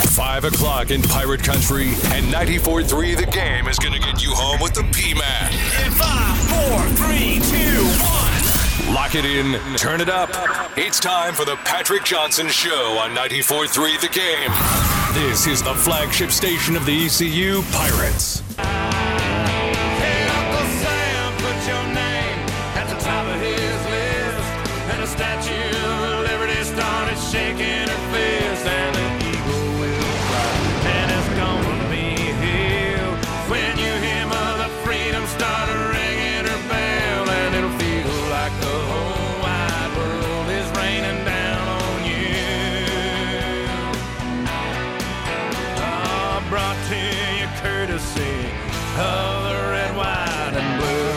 5 o'clock in Pirate Country, and 94.3 The Game is going to get you home with the P-Man. In five, four, three, two, one. Lock it in, turn it up. It's time for the Patrick Johnson Show on 94.3 The Game. This is the flagship station of the ECU Pirates.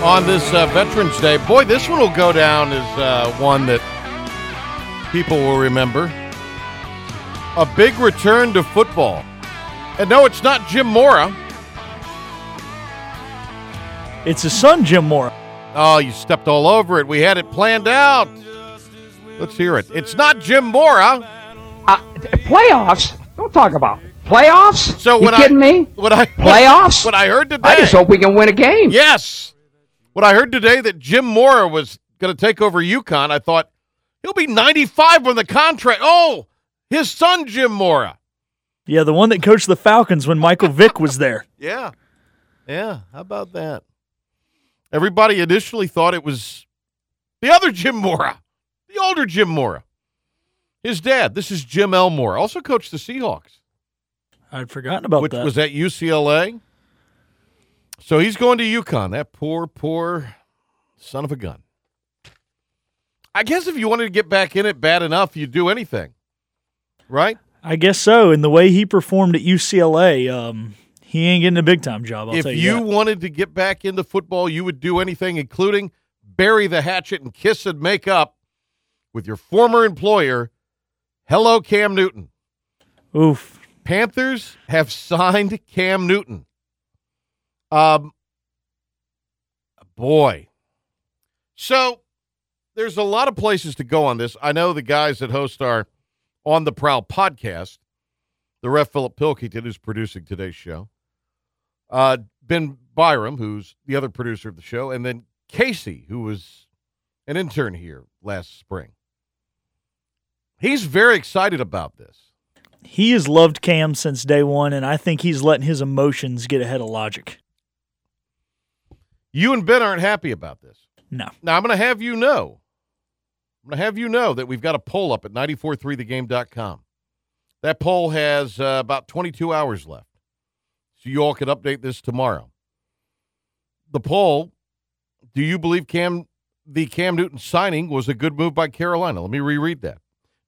On this uh, Veterans Day. Boy, this one will go down as uh, one that people will remember. A big return to football. And no, it's not Jim Mora. It's his son, Jim Mora. Oh, you stepped all over it. We had it planned out. Let's hear it. It's not Jim Mora. Uh, playoffs? Don't talk about playoffs. So you kidding I, me? What I Playoffs? What I heard today. I just hope we can win a game. Yes. What I heard today that Jim Mora was going to take over UConn, I thought he'll be 95 when the contract. Oh, his son Jim Mora. Yeah, the one that coached the Falcons when Michael Vick was there. Yeah. Yeah. How about that? Everybody initially thought it was the other Jim Mora, the older Jim Mora. His dad. This is Jim L. Mora. Also coached the Seahawks, I'd forgotten about which that. was at UCLA. So he's going to UConn. That poor, poor son of a gun. I guess if you wanted to get back in it bad enough, you'd do anything. Right? I guess so. And the way he performed at UCLA, um, he ain't getting a big time job. I'll if tell you, you, wanted to get back into football, you would do anything, including bury the hatchet and kiss and make up with your former employer. Hello, Cam Newton. Oof. Panthers have signed Cam Newton. Um, boy. So there's a lot of places to go on this. I know the guys that host our On the Prowl podcast, the ref Philip Pilkington, who's producing today's show, uh, Ben Byram, who's the other producer of the show, and then Casey, who was an intern here last spring. He's very excited about this. He has loved Cam since day one, and I think he's letting his emotions get ahead of logic. You and Ben aren't happy about this. No. Now, I'm going to have you know, I'm going to have you know that we've got a poll up at 943thegame.com. That poll has uh, about 22 hours left. So you all can update this tomorrow. The poll, do you believe Cam the Cam Newton signing was a good move by Carolina? Let me reread that.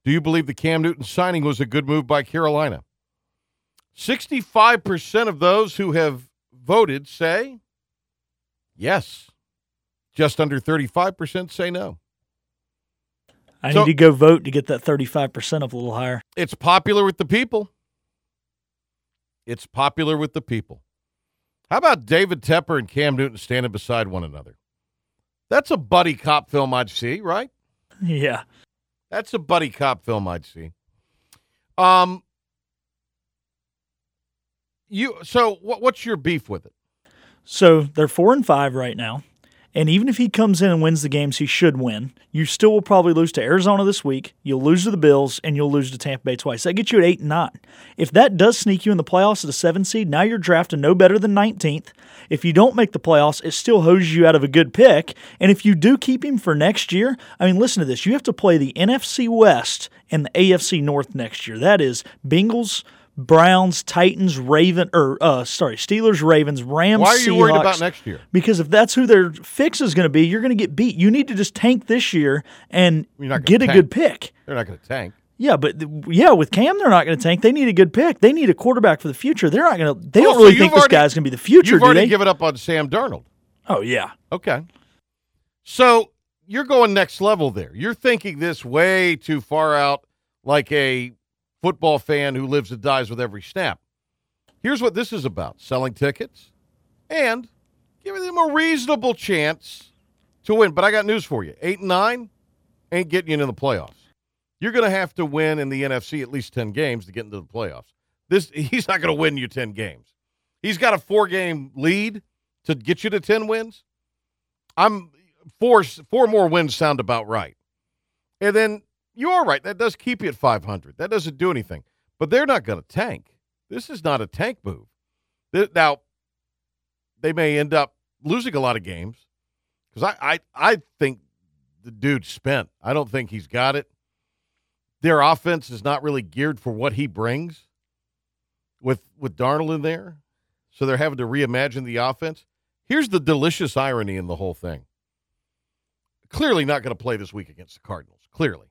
Do you believe the Cam Newton signing was a good move by Carolina? 65% of those who have voted say yes. Just under 35% say no. I So- need to go vote to get that 35% up a little higher. It's popular with the people. It's popular with the people. How about David Tepper and Cam Newton standing beside one another? That's a buddy cop film I'd see, right? Yeah. That's a buddy cop film I'd see. Um, you so what, what's your beef with it? So they're four and five right now. And even if he comes in and wins the games he should win, you still will probably lose to Arizona this week. You'll lose to the Bills, and you'll lose to Tampa Bay twice. That gets you at eight and nine. If that does sneak you in the playoffs at a seven seed, now you're drafting no better than 19th. If you don't make the playoffs, it still hoses you out of a good pick. And if you do keep him for next year, I mean, listen to this. You have to play the NFC West and the AFC North next year. That is Bengals, Browns, Titans, Raven, or uh, sorry, Steelers, Ravens, Rams. Why are you worried about next year? Because if that's who their fix is going to be, you're going to get beat. You need to just tank this year and get a good pick. They're not going to tank. Yeah, but yeah, with Cam, they're not going to tank. They need a good pick. They need a quarterback for the future. They're not going to. They Oh, don't really think this already- guy's going to be the future, You've already they? given up on Sam Darnold. oh yeah, Okay. So you're going next level there. You're thinking this way too far out, like a football fan who lives and dies with every snap. Here's what this is about selling tickets and giving them a reasonable chance to win. But I got news for you eight and nine ain't getting you into the playoffs. You're going to have to win in the NFC at least 10 games to get into the playoffs. This he's not going to win you 10 games. He's got a four game lead to get you to 10 wins. I'm four four more wins sound about right. And then you are right. That does keep you at 500. That doesn't do anything. But they're not going to tank. This is not a tank move. Now, they may end up losing a lot of games because I, I, I think the dude's spent. I don't think he's got it. Their offense is not really geared for what he brings with with Darnold in there. So they're having to reimagine the offense. Here's the delicious irony in the whole thing. Clearly not going to play this week against the Cardinals. Clearly.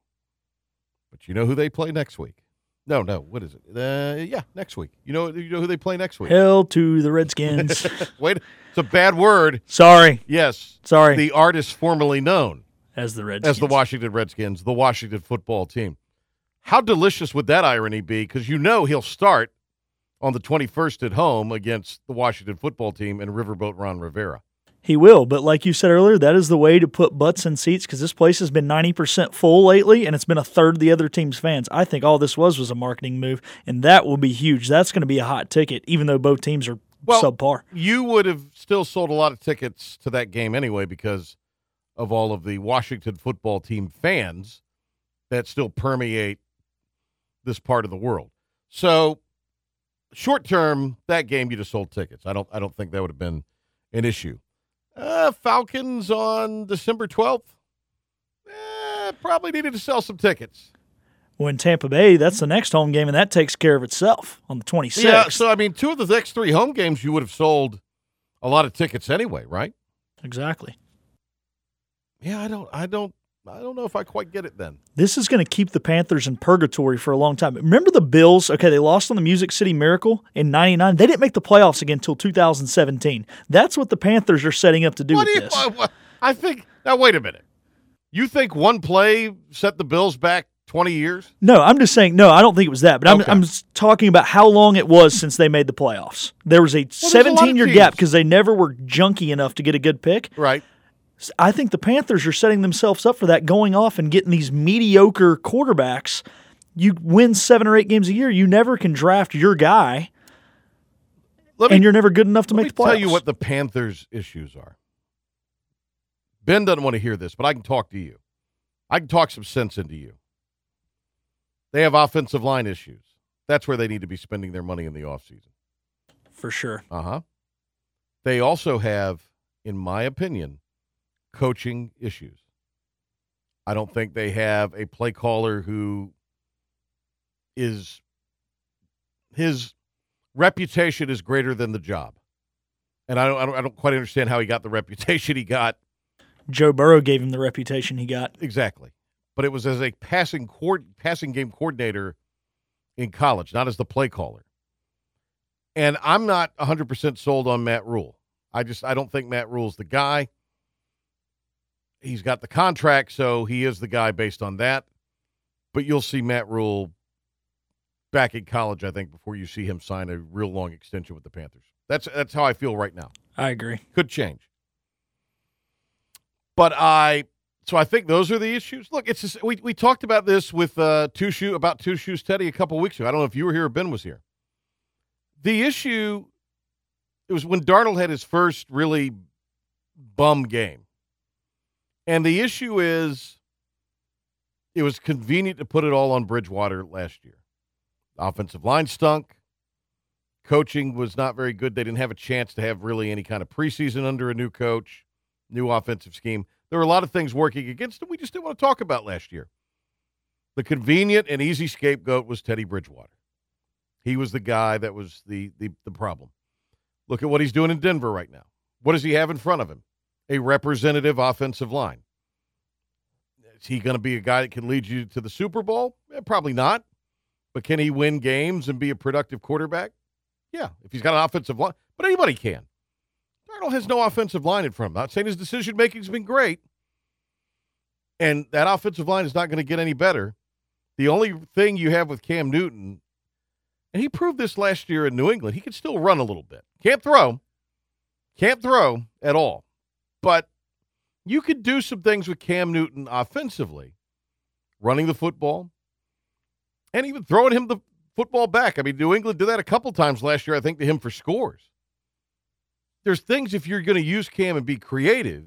But you know who they play next week? No, no. What is it? Uh, yeah, next week. You know, you know who they play next week? Hell to the Redskins. Wait, it's a bad word. Sorry. Yes, Sorry. the artist formerly known as the Redskins. as the Washington Redskins, the Washington football team. How delicious would that irony be? Because you know he'll start on the 21st at home against the Washington football team and Riverboat Ron Rivera. He will, but like you said earlier, that is the way to put butts in seats because this place has been 90% full lately and it's been a third of the other team's fans. I think all this was was a marketing move, and that will be huge. That's going to be a hot ticket, even though both teams are Well, subpar. You would have still sold a lot of tickets to that game anyway because of all of the Washington football team fans that still permeate this part of the world. So, short term, that game you'd have sold tickets. I don't. I don't think that would have been an issue. Uh, Falcons on December twelfth. Eh, probably needed to sell some tickets. When Tampa Bay, that's the next home game, and that takes care of itself on the 26th. Yeah. So I mean, two of the next three home games, you would have sold a lot of tickets anyway, right? exactly. Yeah, I don't, I don't, I don't know if I quite get it. Then This is going to keep the Panthers in purgatory for a long time. Remember the Bills? Okay, they lost on the Music City Miracle in 99. They didn't make the playoffs again until 2017. That's what the Panthers are setting up to do what with do you? this. I, what- I think now. Wait a minute. You think one play set the Bills back twenty years? No, I'm just saying, no, I don't think it was that. But I'm, Okay. I'm talking about how long it was since they made the playoffs. There was a a of 17 year gap because they never were junky enough to get a good pick. Right. I think the Panthers are setting themselves up for that, going off and getting these mediocre quarterbacks. You win seven or eight games a year, you never can draft your guy, Let me, and you're never good enough to make the playoffs. I'll tell you what the Panthers' issues are. Ben doesn't want to hear this, but I can talk to you. I can talk some sense into you. They have offensive line issues. That's where they need to be spending their money in the offseason. for sure. Uh huh. They also have, in my opinion, coaching issues. I don't think they have a play caller who is his reputation is greater than the job. And I don't, I don't, I don't quite understand how he got the reputation he got Joe Burrow gave him the reputation he got. exactly. But it was as a passing coord, passing game coordinator in college, not as the play caller. And I'm not 100% sold on Matt Rhule. I just I don't think Matt Rhule's the guy. He's got the contract, so he is the guy based on that. But you'll see Matt Rhule back in college, I think, before you see him sign a real long extension with the Panthers. That's that's how I feel right now I agree. could change. But I, so I think those are the issues. Look, it's just, we we talked about this with uh, two shoe about two shoes Teddy a couple weeks ago. I don't know if you were here or Ben was here. The issue, it was when Darnold had his first really bum game, and the issue is, it was convenient to put it all on Bridgewater last year. offensive line stunk. Coaching was not very good. They didn't have a chance to have really any kind of preseason under a new coach, new offensive scheme. There were a lot of things working against them we just didn't want to talk about last year. The convenient and easy scapegoat was Teddy Bridgewater. He was the guy that was the, the, the problem. Look at what he's doing in Denver right now. What does he have in front of him? A representative offensive line. Is he going to be a guy that can lead you to the Super Bowl? Eh, probably not. But can he win games and be a productive quarterback? Yeah, if he's got an offensive line. But anybody can. Darnold has no offensive line in front of him. Not saying his decision making's been great. And that offensive line is not going to get any better. The only thing you have with Cam Newton, and he proved this last year in New England, he can still run a little bit. Can't throw. Can't throw at all. But you could do some things with Cam Newton offensively, running the football, and even throwing him the football back. I mean, New England did that a couple times last year, I think, to him for scores. There's things if you're going to use Cam and be creative,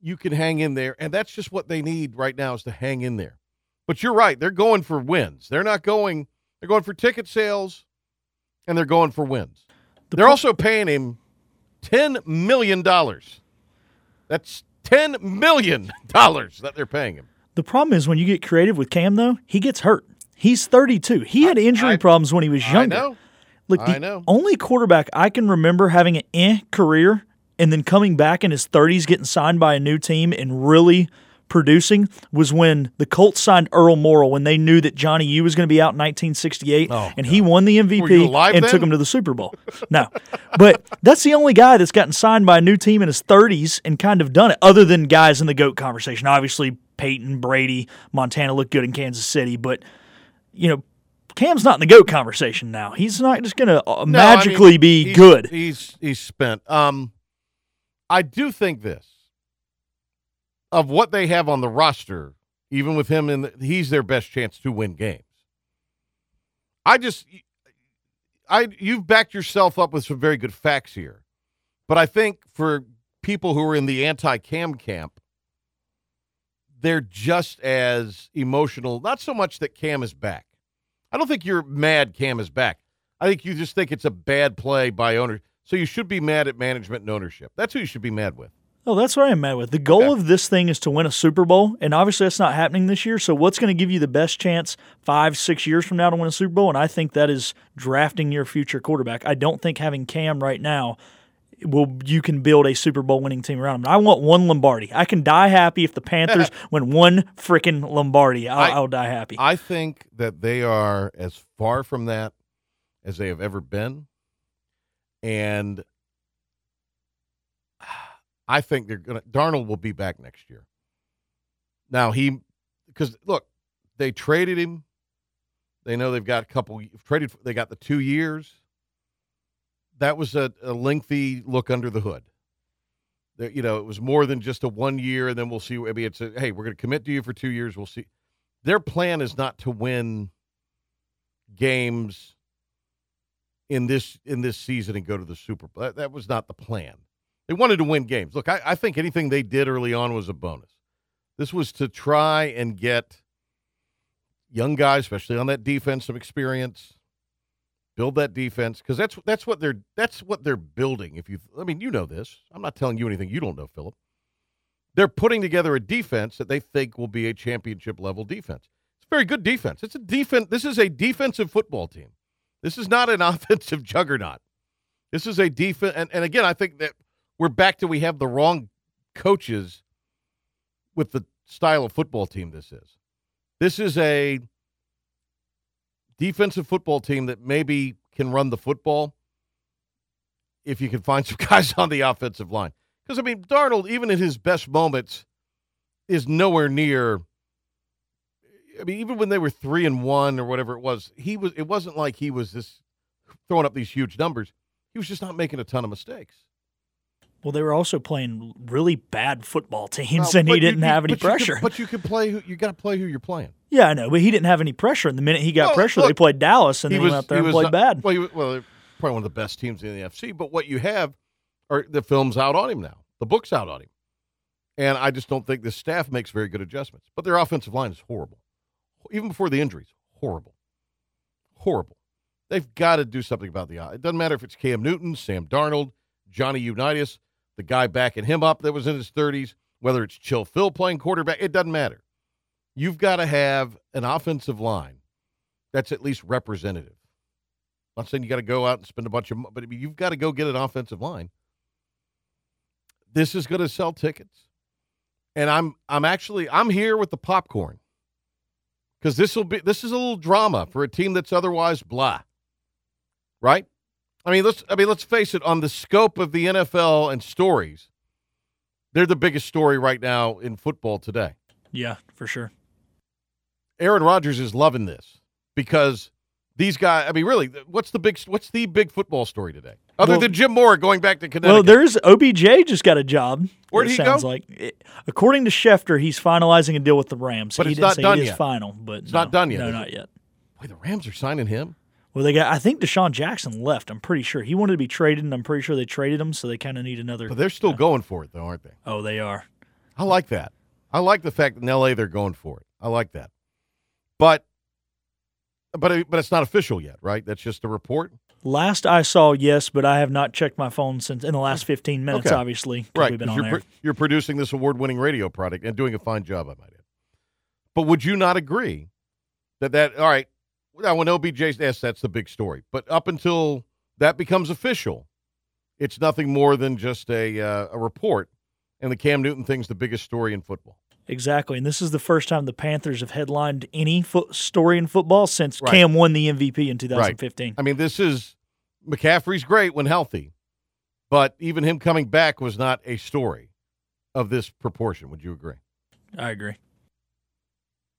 you can hang in there, and that's just what they need right now is to hang in there. But you're right; they're going for wins. They're not going. They're going for ticket sales, and they're going for wins. The they're pro- also paying him ten million dollars. That's ten million dollars that they're paying him. The problem is when you get creative with Cam, though, he gets hurt. He's 32. He had injury I- problems when he was I younger. know. Look, I the know. only quarterback I can remember having an eh career and then coming back in his 30s, getting signed by a new team and really producing was when the Colts signed Earl Morrall when they knew that Johnny U was going to be out in 1968 Oh, and he won the MVP and then? took him to the Super Bowl. No. but that's the only guy that's gotten signed by a new team in his 30s and kind of done it, other than guys in the GOAT conversation. Obviously, Peyton, Brady, Montana looked good in Kansas City, but, you know, Cam's not in the GOAT conversation now. He's not just going to No, I mean, magically be he's- good. He's he's spent. Um, I do think this of what they have on the roster, even with him in, the, he's their best chance to win games. I just, I you've backed yourself up with some very good facts here, but I think for people who are in the anti-Cam camp, they're just as emotional. Not so much that Cam is back. I don't think you're mad Cam is back. I think you just think it's a bad play by owner. So you should be mad at management and ownership. That's who you should be mad with. Oh, that's what I'm mad with. The goal of this thing is to win a Super Bowl, and obviously that's not happening this year. So, what's going to give you the best chance five, six years from now to win a Super Bowl? And I think that is drafting your future quarterback. I don't think having Cam right now will you can build a Super Bowl winning team around him. I want one Lombardi. I can die happy if the Panthers win one freaking Lombardi. I'll, I- I'll die happy. I think that they are as far from that as they have ever been. And I think they're going to, Darnold will be back next year. Now, he, because look, they traded him. They know they've got a couple, traded, they got the two years. That was a, a lengthy look under the hood. That, you know, it was more than just a one year, and then we'll see. Mean, it's a, hey, we're going to commit to you for two years. We'll see their plan is not to win games in this in this season and go to the Super Bowl. That, that was not the plan. They wanted to win games. Look, I, I think anything they did early on was a bonus. This was to try and get young guys, especially on that defense, some experience. Build that defense because that's that's what they're that's what they're building. If you, I mean, you know this. I'm not telling you anything you don't know, Philip they're putting together a defense that they think will be a championship level defense. It's a very good defense. It's a defense. This is a defensive football team. This is not an offensive juggernaut. This is a defense. And, and again, I think that we're back to we have the wrong coaches with the style of football team this is. This is a defensive football team that maybe can run the football if you can find some guys on the offensive line. Because I mean, Darnold, even in his best moments, is nowhere near. I mean, even when they were three and one or whatever it was, he was. It wasn't like he was this throwing up these huge numbers. He was just not making a ton of mistakes. Well, they were also playing really bad football teams, Well, and he didn't you- have any but you pressure. but you can play. Who, you got to play who you're playing. yeah, I know, but he didn't have any pressure. And the minute he got Well, pressure, look, they played Dallas, and then he went out there and was played not- bad. Well, he, was- well, probably one of the best teams in the NFC. But what you have are the film's out on him now. The book's out on him, and I just don't think the staff makes very good adjustments. But their offensive line is horrible, even before the injuries. Horrible, horrible. They've got to do something about the. eye. It doesn't matter if it's Cam Newton, Sam Darnold, Johnny Unitas, the guy backing him up that was in his 30s, whether it's Chill Phil playing quarterback. It doesn't matter. You've got to have an offensive line that's at least representative. I'm not saying you got to go out and spend a bunch of money, but you've got to go get an offensive line. This is going to sell tickets, and I'm I'm actually I'm here with the popcorn because this will be this is a little drama for a team that's otherwise blah, right? I mean let's I mean let's face it. On the scope of the NFL and stories, they're the biggest story right now in football today. yeah, for sure. Aaron Rodgers is loving this because these guys. I mean, really, what's the big what's the big football story today? Other Well- than Jim Mora going back to Connecticut. Well, there's OBJ just got a job. Where'd it he sounds go? like It- according to Schefter, he's finalizing a deal with the Rams. But he it's didn't not say done yet. final, but It's no, not done yet, No, not yet. Boy, the Rams are signing him. Well, they got. I think DeSean Jackson left. I'm pretty sure he wanted to be traded, and I'm pretty sure they traded him. So they kind of need another. But they're still going for it, though, aren't they? oh, they are. I like that. I like the fact that in LA they're going for it. I like that. But but but it's not official yet, right? That's just a report. Last I saw, yes, but I have not checked my phone since in the last 15 minutes. Okay. Obviously, Right. We've been on you're, air. you're producing this award-winning radio product and doing a fine job, I might add. But would you not agree that that all right? Now, when OBJ, yes, that's the big story. But up until that becomes official, it's nothing more than just a uh, a report. And the Cam Newton thing's the biggest story in football. Exactly, and this is the first time the Panthers have headlined any fo- story in football since Right. Cam won the MVP in 2015. I mean, this is McCaffrey's great when healthy, but even him coming back was not a story of this proportion. Would you agree? I agree.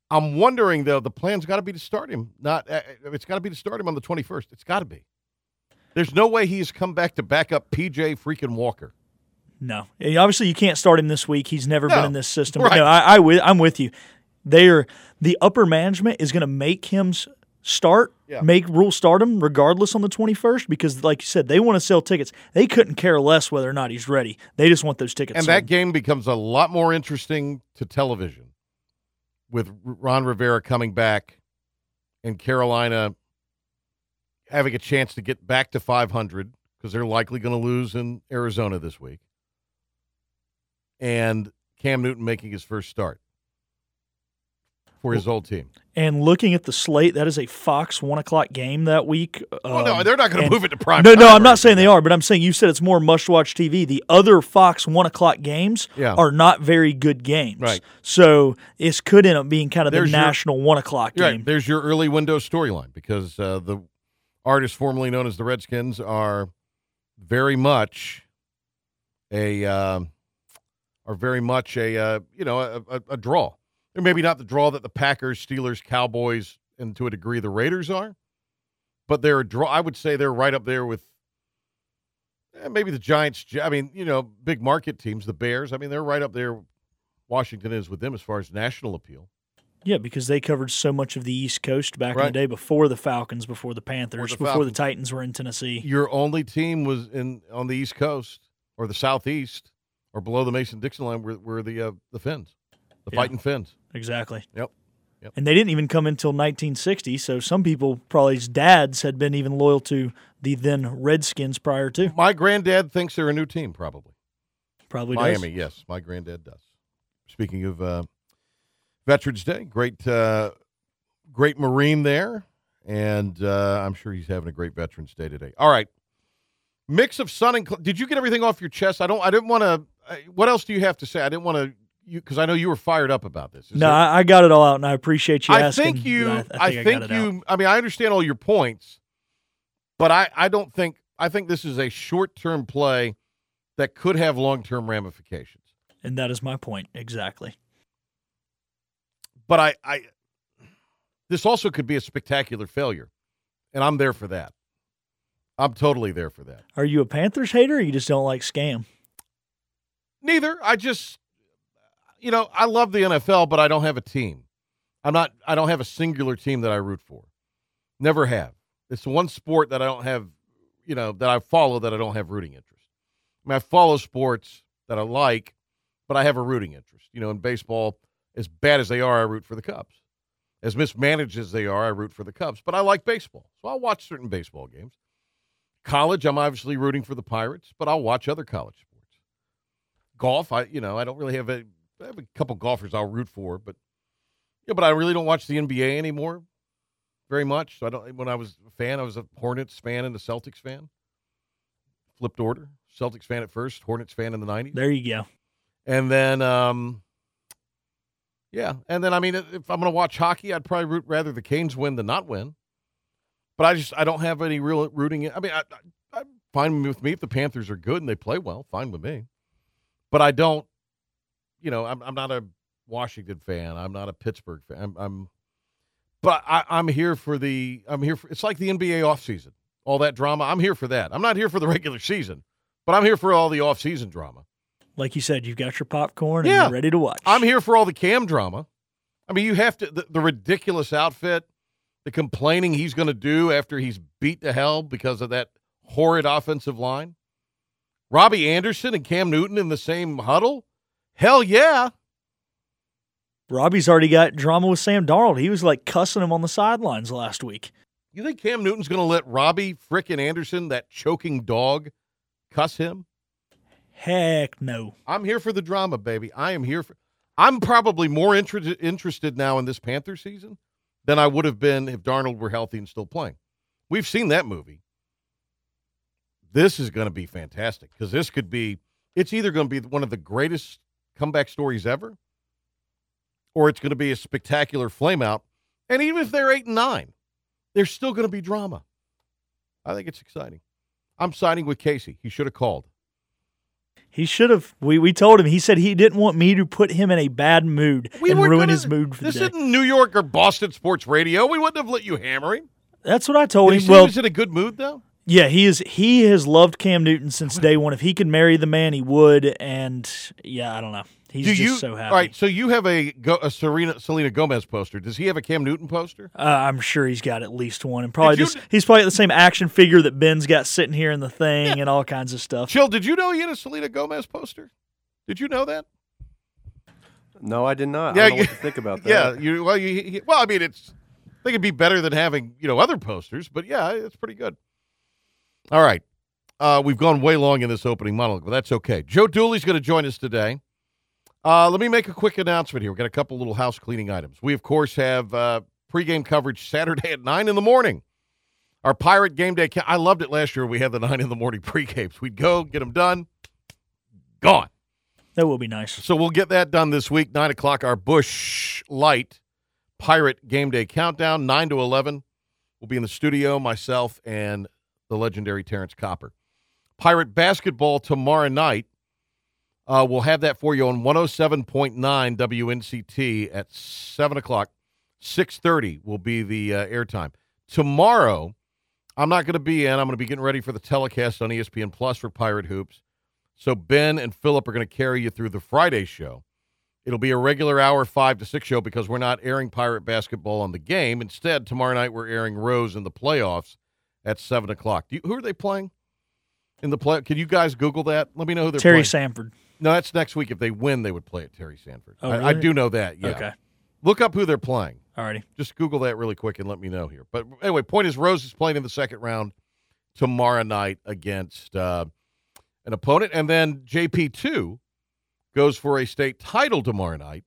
I'm wondering though. The plan's got to be to start him. Not. Uh, it's got to be to start him on the 21st. It's got to be. There's no way he's come back to back up PJ freaking Walker. No, obviously you can't start him this week. He's never been in this system. Right. No, I, I I'm with you. They're the upper management is going to make him start, Yeah. make Rhule start him regardless on the 21st because, like you said, they want to sell tickets. They couldn't care less whether or not he's ready. They just want those tickets. And sold. that game becomes a lot more interesting to television with Ron Rivera coming back and Carolina having a chance to get back to 500 because they're likely going to lose in Arizona this week. And Cam Newton making his first start for his old team. and looking at the slate, that is a Fox one o'clock game that week. Oh, no, Um, they're not going to move it to prime No, time no, I'm not saying they are, but I'm saying you said it's more must-watch TV. The other Fox one o'clock games Yeah. are not very good games, Right. So this could end up being kind of There's the your- national one o'clock game. Right. There's your early window storyline because uh, the artists formerly known as the Redskins are very much a um are very much a uh, you know a, a, a draw. They're maybe not the draw that the Packers, Steelers, Cowboys, and to a degree the Raiders are, but they're a draw. I would say they're right up there with eh, maybe the Giants. I mean, you know, big market teams, the Bears. I mean, they're right up there. Washington is with them as far as national appeal. Yeah, because they covered so much of the East Coast back in the day before the Falcons, before the Panthers, the before the Titans were in Tennessee. your only team was in on the East Coast or the Southeast or below the Mason Dixon line were, were the uh, the Fins, the Yeah. fighting Fins. Exactly. Yep. Yep. And they didn't even come until 1960, so some people, probably probably's dads, had been even loyal to the then Redskins prior to. My granddad thinks they're a new team, probably Probably does. Miami. Yes, my granddad does. Speaking of uh, Veterans Day, great uh, great Marine there, and uh, I'm sure he's having a great Veterans Day today. All right, mix of sun and cl- did you get everything off your chest? I don't. I didn't want to. What else do you have to say? I didn't want to. You because I know you were fired up about this. Is No, there- I, I got it all out, and I appreciate you I asking. think you. I I think, think, I, got you. I mean, I understand all your points, but I. I don't think. I think this is a short-term play that could have long-term ramifications. And that is my point, exactly. But I. I. This also could be a spectacular failure, and I'm there for that. I'm totally there for that. Are you a Panthers hater or you just don't like scam? Neither. I just. You know, I love the NFL, but I don't have a team. I'm not. I don't have a singular team that I root for. Never have. It's the one sport that I don't have. You know that I follow that I don't have rooting interest. I mean, I follow sports that I like, but I have a rooting interest. You know, in baseball, as bad as they are, I root for the Cubs. As mismanaged as they are, I root for the Cubs. But I like baseball, so I'll watch certain baseball games. College, I'm obviously rooting for the Pirates, but I'll watch other college sports. Golf, I you know I don't really have a I have a couple golfers I'll root for, but yeah, but I really don't watch the NBA anymore very much. So I don't. When I was a fan, I was a Hornets fan and a Celtics fan. Flipped order: Celtics fan at first, Hornets fan in the '90s, There you go. and then um, yeah, and then I mean, if I'm going to watch hockey, I'd probably root rather the Canes win than not win. But I just I don't have any real rooting. I mean, I, I, I'm fine with me if the Panthers are good and they play well, fine with me. But I don't, you know, I'm I'm not a Washington fan. I'm not a Pittsburgh fan. I'm, I'm but I, I'm here for the. I'm here for. It's like the NBA offseason. All that drama. I'm here for that. I'm not here for the regular season, but I'm here for all the offseason drama. Like you said, you've got your popcorn and Yeah. you're ready to watch. I'm here for all the cam drama. I mean, you have to the, the ridiculous outfit the complaining he's going to do after he's beat to hell because of that horrid offensive line? Robbie Anderson and Cam Newton in the same huddle? Hell yeah. Robbie's already got drama with Sam Darnold. He was like cussing him on the sidelines last week. You think Cam Newton's going to let Robbie frickin' Anderson, that choking dog, cuss him? Heck no. I'm here for the drama, baby. I am here for. I'm probably more inter- interested now in this Panther season than I would have been if Darnold were healthy and still playing. We've seen that movie. This is going to be fantastic because this could be. It's either going to be one of the greatest comeback stories ever, or it's going to be a spectacular flameout. And even if they're eight and nine, there's still going to be drama. I think it's exciting. I'm siding with Casey. He should have called. He should have. We, we told him. He said he didn't want me to put him in a bad mood We and ruin gonna- his mood for This the day. isn't New York or Boston sports radio. We wouldn't have let you hammer him. That's what I told Did him. say Well, he was in a good mood though? Yeah, he is. He has loved Cam Newton since day one. If he could marry the man, he would. And yeah, I don't know. He's Do just you? so happy. All right. So you have a, Go, a Serena Selena Gomez poster. Does he have a Cam Newton poster? Uh, I'm sure he's got at least one, and probably Did you- just he's probably the same action figure that Ben's got sitting here in the thing, and all kinds of stuff. Chill. Did you know he had a Selena Gomez poster? Did you know that? No, I did not. Yeah, I don't know you- what to think about that. Yeah. You well, you he- well. I mean, it's. I think it'd be better than having you know other posters, but yeah, it's pretty good. All right. Uh, we've gone way long in this opening monologue, but that's okay. Joe Dooley's going to join us today. Uh, let me make a quick announcement here. We've got a couple little house cleaning items. We, of course, have uh, pregame coverage Saturday at 9 in the morning. Our Pirate Game Day. Ca- I loved it last year. We had the 9 in the morning pregames. We'd go, get them done, gone. That will be nice. So we'll get that done this week. Nine o'clock, our Busch Light Pirate Game Day countdown. Nine to eleven. We'll be in the studio, myself and the legendary Terrence Copper. Pirate basketball tomorrow night. Uh, we'll have that for you on 107.9 WNCT at 7 o'clock. 6.30 will be the uh, airtime. Tomorrow, I'm not going to be in. I'm going to be getting ready for the telecast on ESPN Plus for Pirate Hoops. So Ben and Philip are going to carry you through the Friday show. It'll be a regular hour five to six show because we're not airing Pirate basketball on the game. Instead, tomorrow night we're airing Rose in the playoffs at seven o'clock. Do you, who are they playing in the play? Can you guys Google that? Let me know who they're playing. Terry playing. Sanford. no, that's next week. If they win, they would play at Terry Sanford. Oh, I, I do know that. Yeah. Okay. Look up who they're playing. Alrighty. Just Google that really quick and let me know here. But anyway, point is Rose is playing in the second round tomorrow night against uh, an opponent, and then JP two goes for a state title tomorrow night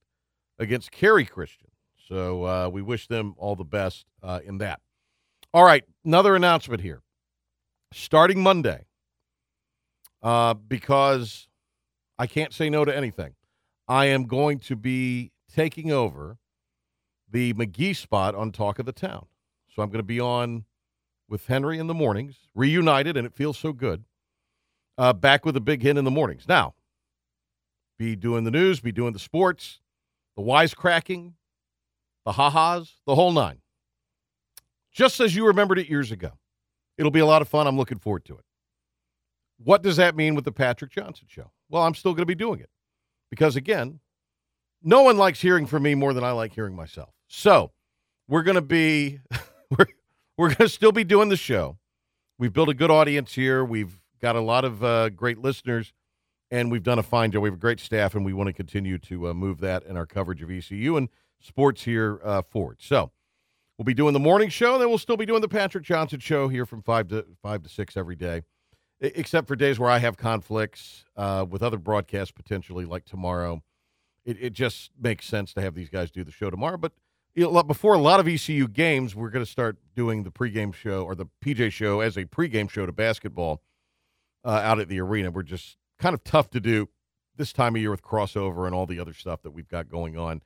against Cary Christian. So uh, we wish them all the best uh, in that. All right, another announcement here. Starting Monday, uh, because I can't say no to anything, I am going to be taking over the McGee spot on Talk of the Town. So I'm going to be on with Henry in the mornings, reunited, and it feels so good. Uh, back with a big hit in the mornings. Now, be doing the news, be doing the sports, the wisecracking, the ha-has, the whole nine. Just as you remembered it years ago. It'll be a lot of fun. I'm looking forward to it. What does that mean with the Patrick Johnson show? Well, I'm still going to be doing it because, again, no one likes hearing from me more than I like hearing myself. So we're going to be we're, we're going to still be doing the show. We've built a good audience here. We've got a lot of uh, great listeners, and we've done a fine job. We have a great staff, and we want to continue to uh, move that and our coverage of ECU and sports here uh, forward. So we'll be doing the morning show, and then we'll still be doing the Patrick Johnson show here from five to five to six every day, except for days where I have conflicts uh, with other broadcasts potentially, like tomorrow it, it just makes sense to have these guys do the show tomorrow. But you know, before a lot of ECU games, we're going to start doing the pregame show or the PJ show as a pregame show to basketball uh, out at the arena. We're just kind of tough to do this time of year with crossover and all the other stuff that we've got going on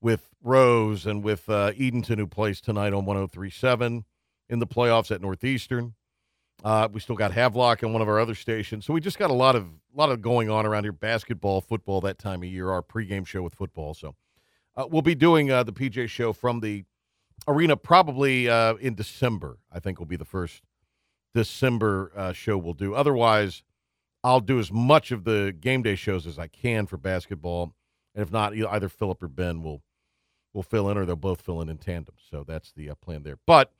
with Rose and with uh, Edenton, who plays tonight on 1037 in the playoffs at Northeastern. Uh, we still got Havelock and one of our other stations, so we just got a lot of lot of going on around here: basketball, football, that time of year. Our pregame show with football, so uh, we'll be doing uh, the PJ show from the arena probably uh, in December. I think will be the first December uh, show we'll do. Otherwise, I'll do as much of the game day shows as I can for basketball, and if not, either Philip or Ben will will fill in, or they'll both fill in in tandem. So that's the uh, plan there. But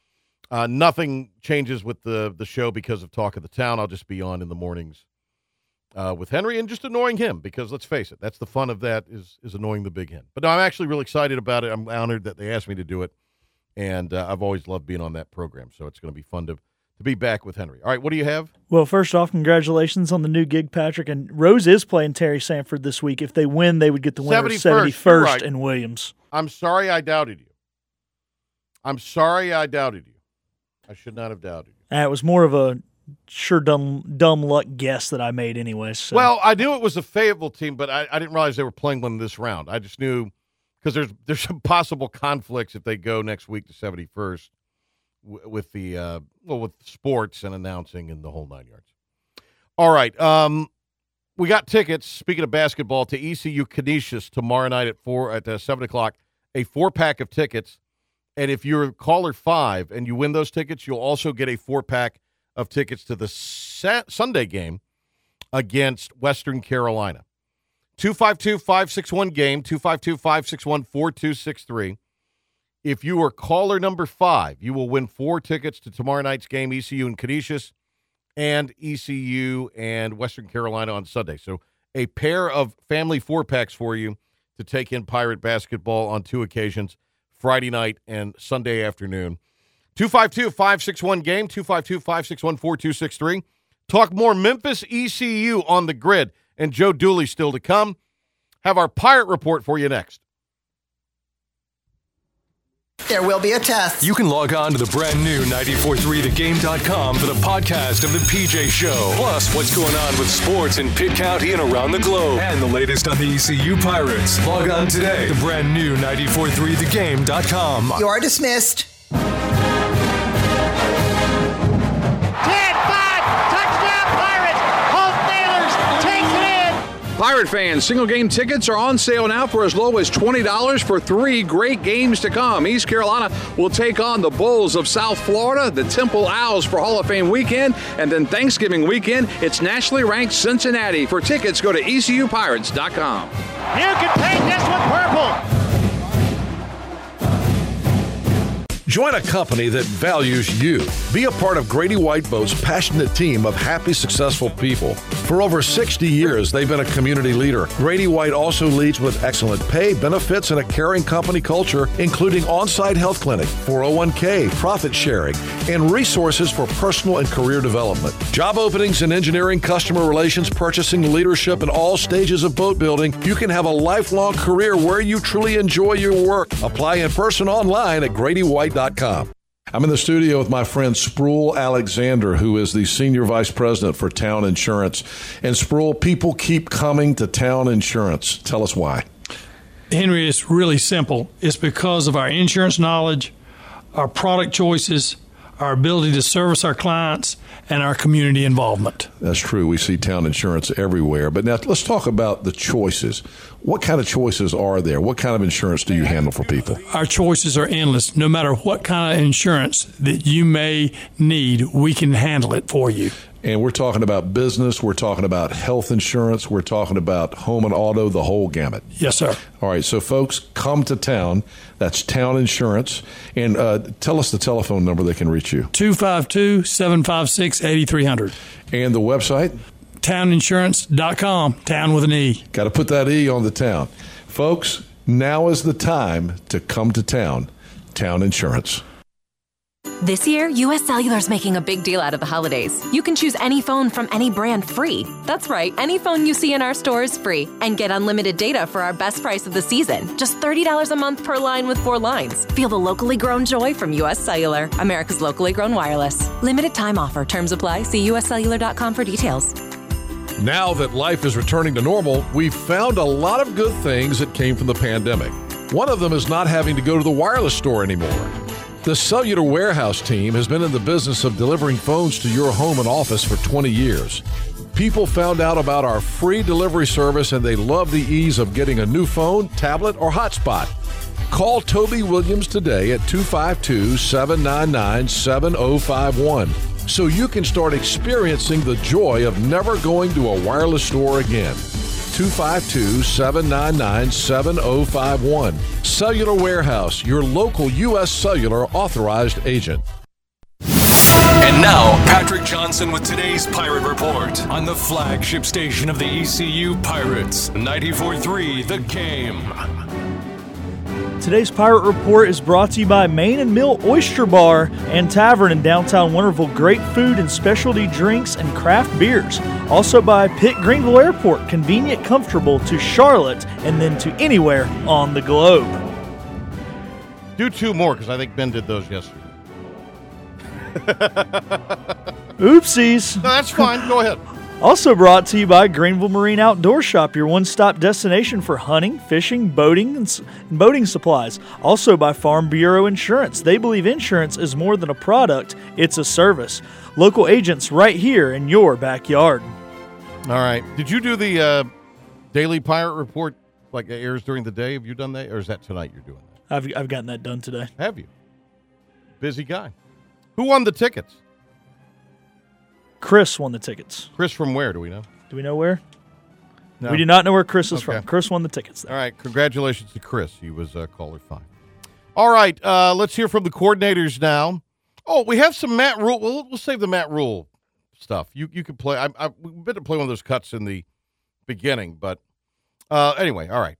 uh, nothing changes with the the show because of Talk of the Town. I'll just be on in the mornings uh, with Henry and just annoying him because let's face it, that's the fun of that is is annoying the big hen. But no, I'm actually really excited about it. I'm honored that they asked me to do it, and uh, I've always loved being on that program. So it's going to be fun to to be back with Henry. All right, what do you have? Well, first off, congratulations on the new gig, Patrick. And Rose is playing Terry Sanford this week. If they win, they would get the winner 71st, of 71st right. and Williams. I'm sorry I doubted you. I'm sorry I doubted you. I should not have doubted you. Uh, it was more of a sure dumb dumb luck guess that I made anyway. So. Well, I knew it was a Fayetteville team, but I, I didn't realize they were playing one this round. I just knew because there's there's some possible conflicts if they go next week to 71st w- with the uh, well with sports and announcing and the whole nine yards. All right, um, we got tickets. Speaking of basketball, to ECU Canisius tomorrow night at four at uh, seven o'clock. A four pack of tickets, and if you're caller five and you win those tickets, you'll also get a four pack of tickets to the sa- Sunday game against Western Carolina. 252 561 game, 252 561 4263. If you are caller number five, you will win four tickets to tomorrow night's game, ECU and Canisius, and ECU and Western Carolina on Sunday. So a pair of family four packs for you to take in Pirate basketball on two occasions, Friday night and Sunday afternoon. 252 561 game, 252 561 4263. Talk more Memphis ECU on the grid, and Joe Dooley still to come. Have our Pirate report for you next. There will be a test. You can log on to the brand new 943thegame.com for the podcast of the PJ Show. Plus, what's going on with sports in Pitt County and around the globe. And the latest on the ECU Pirates. Log on today. The brand new 943thegame.com. You are dismissed. Pirate fans, single game tickets are on sale now for as low as $20 for three great games to come. East Carolina will take on the Bulls of South Florida, the Temple Owls for Hall of Fame weekend, and then Thanksgiving weekend, it's nationally ranked Cincinnati. For tickets, go to ECUPirates.com. You can paint this with purple. Join a company that values you. Be a part of Grady White Boat's passionate team of happy, successful people. For over 60 years, they've been a community leader. Grady White also leads with excellent pay, benefits, and a caring company culture, including on site health clinic, 401k, profit sharing, and resources for personal and career development. Job openings in engineering, customer relations, purchasing, leadership, and all stages of boat building. You can have a lifelong career where you truly enjoy your work. Apply in person online at GradyWhite.com. I'm in the studio with my friend Sproul Alexander, who is the Senior Vice President for Town Insurance. And Sproul, people keep coming to Town Insurance. Tell us why. Henry, it's really simple. It's because of our insurance knowledge, our product choices, our ability to service our clients, and our community involvement. That's true. We see town insurance everywhere. But now let's talk about the choices. What kind of choices are there? What kind of insurance do you handle for people? Our choices are endless. No matter what kind of insurance that you may need, we can handle it for you. And we're talking about business, we're talking about health insurance, we're talking about home and auto, the whole gamut. Yes, sir. All right, so folks, come to town. That's Town Insurance. And uh, tell us the telephone number they can reach you. 252 756 8300. And the website? Towninsurance.com. Town with an E. Got to put that E on the town. Folks, now is the time to come to town. Town Insurance. This year, US Cellular is making a big deal out of the holidays. You can choose any phone from any brand free. That's right, any phone you see in our store is free. And get unlimited data for our best price of the season. Just $30 a month per line with four lines. Feel the locally grown joy from US Cellular, America's locally grown wireless. Limited time offer. Terms apply. See uscellular.com for details. Now that life is returning to normal, we've found a lot of good things that came from the pandemic. One of them is not having to go to the wireless store anymore. The Cellular Warehouse team has been in the business of delivering phones to your home and office for 20 years. People found out about our free delivery service and they love the ease of getting a new phone, tablet, or hotspot. Call Toby Williams today at 252 799 7051 so you can start experiencing the joy of never going to a wireless store again. 252 799 7051. Cellular Warehouse, your local U.S. Cellular authorized agent. And now, Patrick Johnson with today's Pirate Report on the flagship station of the ECU Pirates, 94.3 The Game. Today's Pirate Report is brought to you by Main and Mill Oyster Bar and Tavern in downtown Winterville. Great food and specialty drinks and craft beers. Also by Pitt Greenville Airport, convenient, comfortable to Charlotte and then to anywhere on the globe. Do two more because I think Ben did those yesterday. Oopsies. No, that's fine. Go ahead. Also brought to you by Greenville Marine Outdoor Shop, your one-stop destination for hunting, fishing, boating, and, boating supplies. Also by Farm Bureau Insurance. They believe insurance is more than a product; it's a service. Local agents right here in your backyard. All right. Did you do the uh, daily pirate report like it airs during the day? Have you done that, or is that tonight you're doing that? I've I've gotten that done today. Have you? Busy guy. Who won the tickets? Chris won the tickets. Chris from where? Do we know? Do we know where? No. We do not know where Chris is Okay. from. Chris won the tickets. All right. Congratulations to Chris. He was uh, caller five. All right. Uh, let's hear from the coordinators now. Oh, we have some Matt Rhule. We'll, we'll save the Matt Rhule stuff. You you can play. I, I we've been to play one of those cuts in the beginning, but uh, anyway. All right.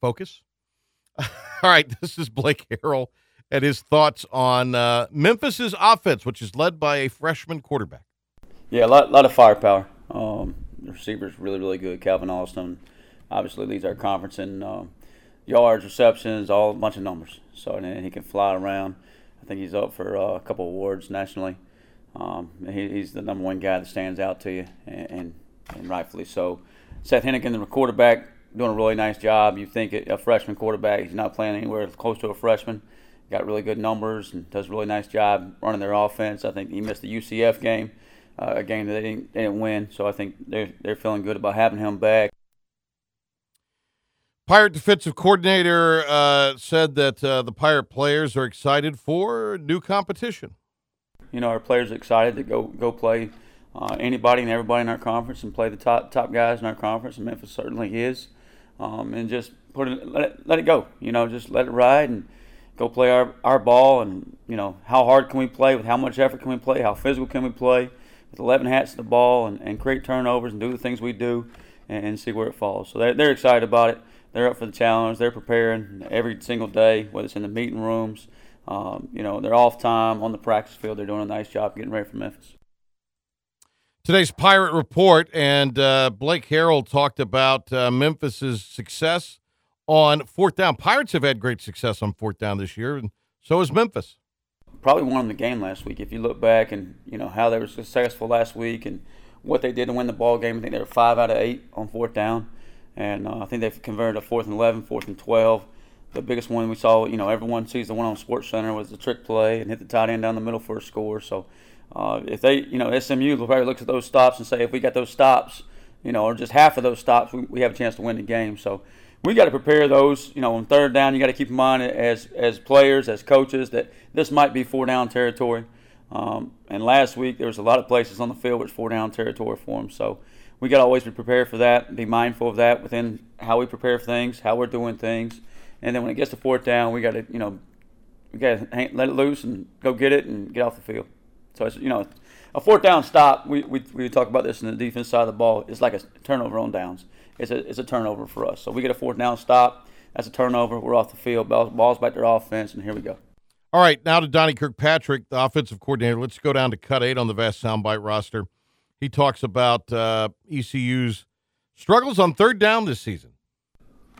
Focus. all right. This is Blake Harrell and his thoughts on uh, Memphis's offense, which is led by a freshman quarterback. Yeah, a lot, lot of firepower. Um, the receiver's really, really good. Calvin Austin obviously leads our conference in um, yards, receptions, all a bunch of numbers. So and he can fly around. I think he's up for uh, a couple awards nationally. Um, he, he's the number one guy that stands out to you, and, and, and rightfully so. Seth Henigan, the quarterback, doing a really nice job. You think a freshman quarterback, he's not playing anywhere close to a freshman. Got really good numbers and does a really nice job running their offense. I think he missed the UCF game, uh, a game that they didn't, they didn't win. So I think they're they're feeling good about having him back. Pirate defensive coordinator uh, said that uh, the Pirate players are excited for new competition. You know, our players are excited to go go play uh, anybody and everybody in our conference and play the top top guys in our conference. And Memphis certainly is, um, and just put it let it let it go. You know, just let it ride and go play our, our ball. And you know, how hard can we play? With how much effort can we play? How physical can we play? With 11 hats to the ball and, and create turnovers and do the things we do and, and see where it falls. So they're, they're excited about it. They're up for the challenge. They're preparing every single day, whether it's in the meeting rooms. Um, you know, they're off time on the practice field. They're doing a nice job getting ready for Memphis. Today's Pirate Report, and uh, Blake Harrell talked about uh, Memphis's success on fourth down. Pirates have had great success on fourth down this year, and so has Memphis. Probably won the game last week. If you look back and you know how they were successful last week and what they did to win the ball game, I think they were five out of eight on fourth down, and uh, I think they've converted a fourth and 11, fourth and 12. The biggest one we saw, you know, everyone sees the one on Sports Center was the trick play and hit the tight end down the middle for a score. So uh, if they, you know, SMU probably look at those stops and say, if we got those stops, you know, or just half of those stops, we, we have a chance to win the game. So we got to prepare those. You know, on third down, you got to keep in mind as as players, as coaches, that this might be four down territory. Um, and last week there was a lot of places on the field which four down territory for them. So we got to always be prepared for that, be mindful of that within how we prepare things, how we're doing things, and then when it gets to fourth down, we got to you know we got to let it loose and go get it and get off the field. So it's you know a fourth down stop. We we we talk about this in the defense side of the ball. It's like a turnover on downs. It's a it's a turnover for us. So we get a fourth down stop. That's a turnover. We're off the field. Ball, ball's back to our offense, and here we go. All right, now to Donnie Kirkpatrick, the offensive coordinator. Let's go down to cut eight on the Vast Soundbite roster. He talks about uh, ECU's struggles on third down this season.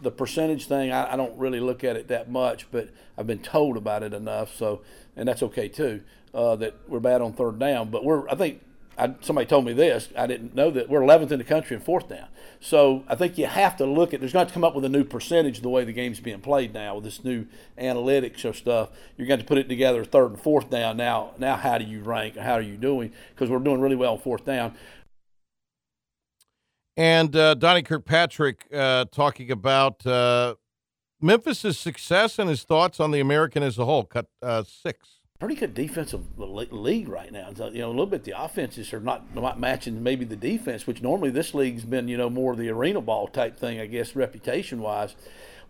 The percentage thing, I, I don't really look at it that much, but I've been told about it enough. So, and that's okay too. Uh, that we're bad on third down, but we're. I think I, somebody told me this. I didn't know that we're 11th in the country in fourth down. So I think you have to look at. There's not to come up with a new percentage the way the game's being played now with this new analytics or stuff. You're going to put it together third and fourth down. Now, now how do you rank? How are you doing? Because we're doing really well fourth down. And uh, Donnie Kirkpatrick uh, talking about uh, Memphis's success and his thoughts on the American as a whole. Cut uh, six. Pretty good defensive league right now. So, you know, a little bit the offenses are not not matching maybe the defense, which normally this league's been you know more the arena ball type thing, I guess, reputation wise.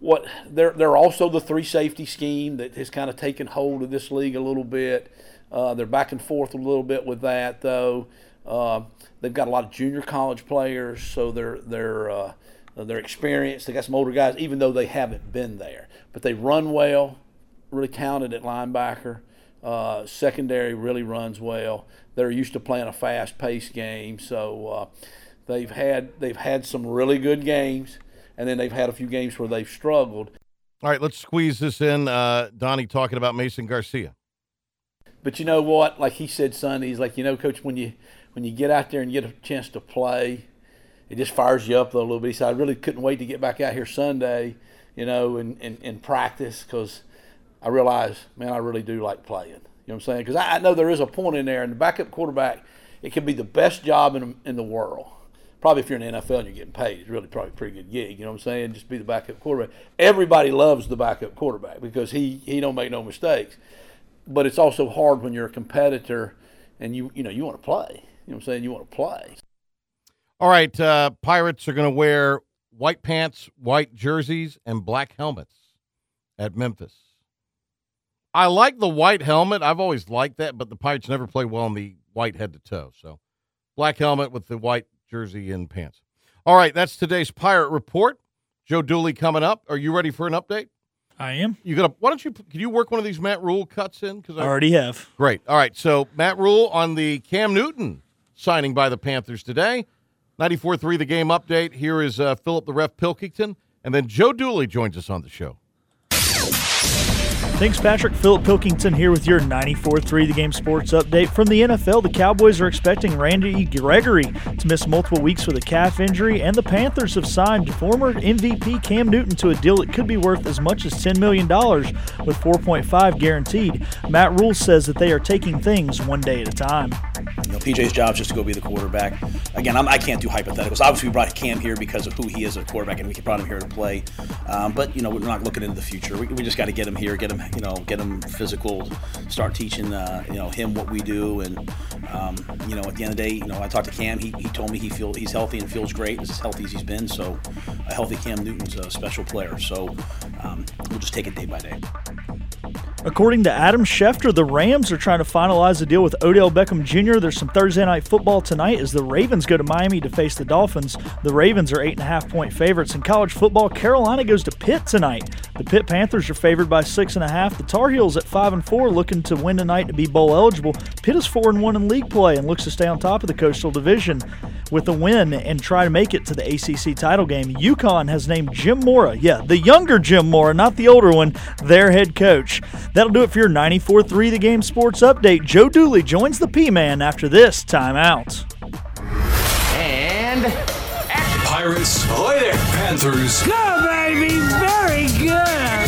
What they're they're also the three safety scheme that has kind of taken hold of this league a little bit. Uh, they're back and forth a little bit with that though. Uh, they've got a lot of junior college players, so they're they're uh, they're experienced. They got some older guys, even though they haven't been there. But they run well, really talented at linebacker. Uh, secondary really runs well. They're used to playing a fast-paced game, so uh, they've had they've had some really good games, and then they've had a few games where they've struggled. All right, let's squeeze this in. Uh, Donnie talking about Mason Garcia. But you know what? Like he said Sunday, he's like, you know, Coach, when you when you get out there and get a chance to play, it just fires you up a little bit. He said, I really couldn't wait to get back out here Sunday, you know, and, and, and practice because I realized, man, I really do like playing. You know what I'm saying? Because I, I, know there is a point in there, and the backup quarterback, it can be the best job in, in the world. Probably if you're in the NFL and you're getting paid, it's really probably a pretty good gig. You know what I'm saying? Just be the backup quarterback. Everybody loves the backup quarterback because he he don't make no mistakes. But it's also hard when you're a competitor and you you know you want to play. You know what I'm saying? You want to play. All right, uh, Pirates are going to wear white pants, white jerseys, and black helmets at Memphis. I like the white helmet. I've always liked that, but the Pirates never play well in the white head to toe. So, black helmet with the white jersey and pants. All right, that's today's Pirate Report. Joe Dooley coming up. Are you ready for an update? I am. You gonna? Why don't you? Can you work one of these Matt Rhule cuts in? Because I already have. Great. All right. So Matt Rhule on the Cam Newton signing by the Panthers today. 94-3 The Game Update. Here is uh, Philip the Ref Pilkington, and then Joe Dooley joins us on the show. Thanks, Patrick. Philip Pilkington here with your 94-3 The Game Sports Update. From the NFL, the Cowboys are expecting Randy Gregory to miss multiple weeks with a calf injury, and the Panthers have signed former MVP Cam Newton to a deal that could be worth as much as $10 million with 4.5 guaranteed. Matt Rhule says that they are taking things one day at a time. You know, PJ's job is just to go be the quarterback. Again, I'm, I can not do hypotheticals. Obviously, we brought Cam here because of who he is as a quarterback, and we brought him here to play. Um, but, you know, we're not looking into the future. We, we just got to get him here, get him you know, get him physical, start teaching, uh, you know, him what we do. And, um, you know, at the end of the day, you know, I talked to Cam. He, he told me he feel he's healthy and feels great, as healthy as he's been. So a healthy Cam Newton's a special player. So um, we'll just take it day by day. According to Adam Schefter, the Rams are trying to finalize a deal with Odell Beckham Jr. There's some Thursday night football tonight as the Ravens go to Miami to face the Dolphins. The Ravens are eight and a half point favorites in college football. Carolina goes to Pitt tonight. The Pitt Panthers are favored by six and a half. The Tar Heels at five and four, looking to win tonight to be bowl eligible. Pitt is four and one in league play and looks to stay on top of the Coastal Division with a win and try to make it to the ACC title game. UConn has named Jim Mora, yeah, the younger Jim Mora, not the older one, their head coach. That'll do it for your 94.3 The Game Sports Update. Joe Dooley joins the P-Man after this timeout. And Pirates, ahoy there, Panthers. Go, baby, very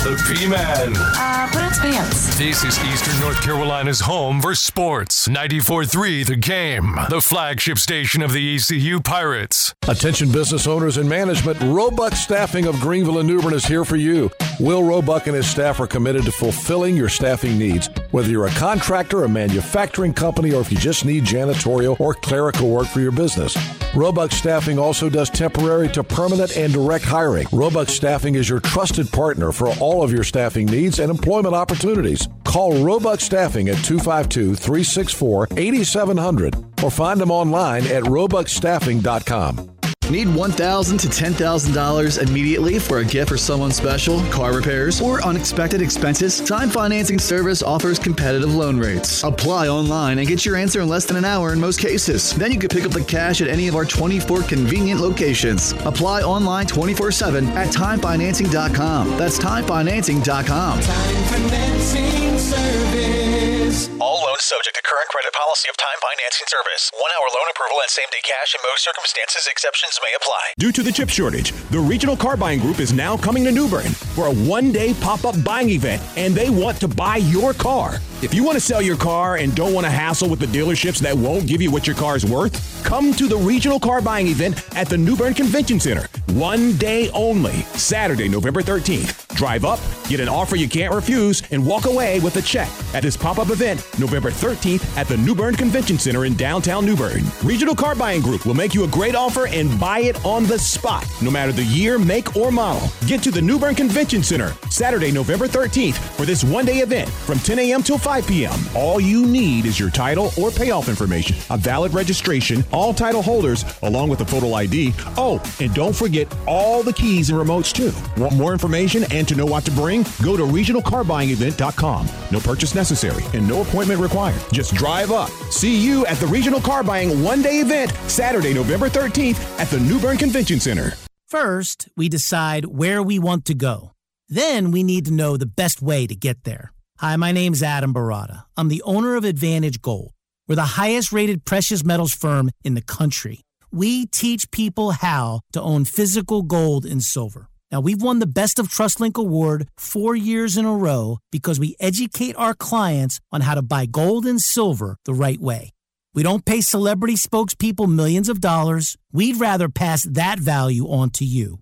good. The P-Man. Uh, put on pants. This is Eastern North Carolina's home for sports. 94.3 The Game, the flagship station of the ECU Pirates. Attention business owners and management, Roebuck Staffing of Greenville and New Bern is here for you. Will Roebuck and his staff are committed to fulfilling your staffing needs. Whether you're a contractor, a manufacturing company, or if you just need janitorial or clerical work for your business. Roebuck Staffing also does temporary to permanent and direct hiring. Roebuck Staffing is your trusted partner for all of your staffing needs and employment opportunities. Call Roebuck Staffing at 252 364 8700 or find them online at roebuckstaffing.com. Need 1,000 to $10,000 immediately for a gift for someone special, car repairs, or unexpected expenses? Time Financing Service offers competitive loan rates. Apply online and get your answer in less than an hour in most cases. Then you can pick up the cash at any of our 24 convenient locations. Apply online 24 7 at timefinancing.com. That's timefinancing.com. Time Financing Service. All loans subject to current credit policy of Time Financing Service. One hour loan approval and same day cash in most circumstances. Exceptions may apply. Due to the chip shortage, the Regional Car Buying Group is now coming to New Bern. for a one day pop up buying event and they want to buy your car. If you want to sell your car and don't want to hassle with the dealerships that won't give you what your car is worth, come to the regional car buying event at the New Bern Convention Center. One day only, Saturday, November 13th. Drive up, get an offer you can't refuse, and walk away with a check at this pop up event November 13th at the New Bern Convention Center in downtown New Bern. Regional Car Buying Group will make you a great offer and buy it on the spot, no matter the year, make, or model. Get to the New Bern Convention Center Saturday, November 13th for this one day event from 10 a.m. till 5 p.m. All you need is your title or payoff information, a valid registration, all title holders, along with a photo ID. Oh, and don't forget all the keys and remotes too. Want more information and to know what to bring? Go to regionalcarbuyingevent.com. No purchase necessary and no appointment required. Just drive up. See you at the Regional Car Buying one day event Saturday, November 13th at the New Bern Convention Center. First, we decide where we want to go. Then we need to know the best way to get there. Hi, my name's Adam Barata. I'm the owner of Advantage Gold. We're the highest rated precious metals firm in the country. We teach people how to own physical gold and silver. Now, we've won the Best of TrustLink award four years in a row because we educate our clients on how to buy gold and silver the right way. We don't pay celebrity spokespeople millions of dollars. We'd rather pass that value on to you.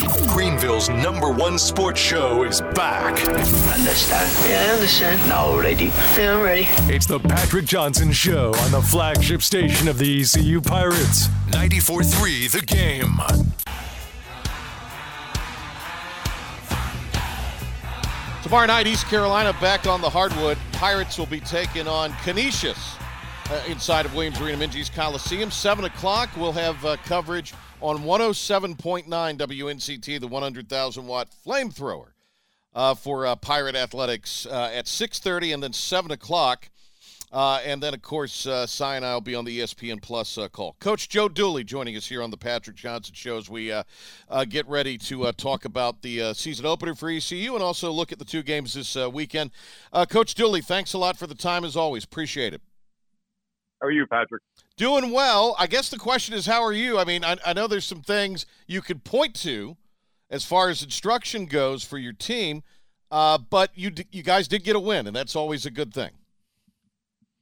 Greenville's number one sports show is back. Understand? Yeah, I understand. Now ready? Yeah, I'm ready. It's the Patrick Johnson Show on the flagship station of the ECU Pirates. 94.3 The Game. Tomorrow night, East Carolina back on the hardwood. Pirates will be taking on Canisius uh, inside of Williams Arena Minges Coliseum. 7 o'clock, we'll have uh, coverage on 107.9 WNCT, the 100,000 watt flamethrower uh, for uh, Pirate Athletics uh, at 6.30 and then 7 o'clock. And then, of course, uh, Sinai will be on the ESPN Plus call. Coach Joe Dooley joining us here on the Patrick Johnson Show as we get ready to talk about the season opener for ECU and also look at the two games this weekend. Coach Dooley, thanks a lot for the time as always. Appreciate it. How are you, Patrick? Doing well. I guess the question is, how are you? I mean, I, I know there's some things you could point to as far as instruction goes for your team, uh, but you d- you guys did get a win, and that's always a good thing.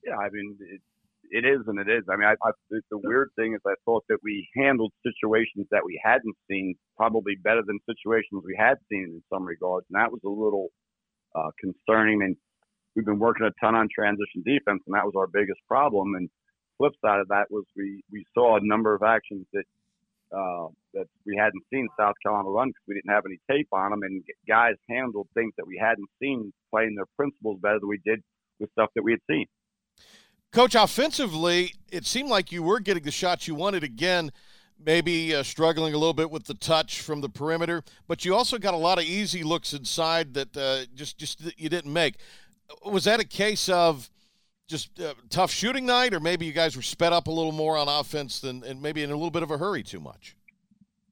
Yeah, I mean, it, it is and it is. I mean, I, I, the, the weird thing is I thought that we handled situations that we hadn't seen probably better than situations we had seen in some regards, and that was a little uh, concerning. And we've been working a ton on transition defense, and that was our biggest problem. And flip side of that was we we saw a number of actions that uh, that we hadn't seen South Carolina run because we didn't have any tape on them, and guys handled things that we hadn't seen playing their principles better than we did with stuff that we had seen. Coach, offensively, it seemed like you were getting the shots you wanted again. Maybe uh, struggling a little bit with the touch from the perimeter, but you also got a lot of easy looks inside that uh, just just you didn't make. Was that a case of just uh, tough shooting night, or maybe you guys were sped up a little more on offense than and maybe in a little bit of a hurry too much?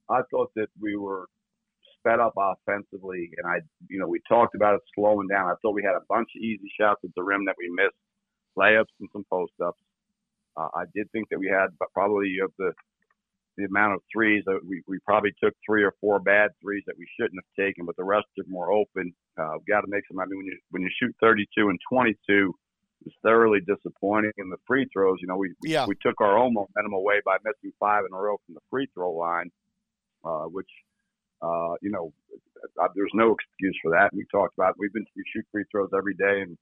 I thought that we were sped up offensively, and I, you know, we talked about it slowing down. I thought we had a bunch of easy shots at the rim that we missed, layups and some post ups. Uh, I did think that we had probably of the the amount of threes that we, we probably took three or four bad threes that we shouldn't have taken, but the rest them were open. Uh, got to make some. I mean, when you when you shoot 32 and 22, it's thoroughly disappointing. In the free throws, you know, we we, Yeah. we took our own momentum away by missing five in a row from the free throw line, uh, which uh, you know, uh, there's no excuse for that. We talked about we've been we shoot free throws every day and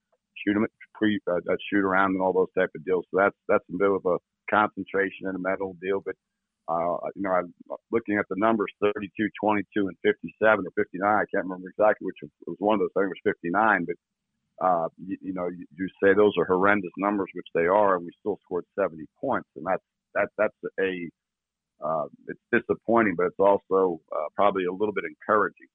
shoot them pre uh, uh, shoot around and all those type of deals. So that's that's a bit of a concentration and a mental deal. But uh, you know, I'm looking at the numbers 32, 22, and 57 or 59. I can't remember exactly which it was one of those. I think it was 59, but. Uh, you, you know, you, you say those are horrendous numbers, which they are, and we still scored 70 points, and that's that that's a uh, it's disappointing, but it's also uh, probably a little bit encouraging.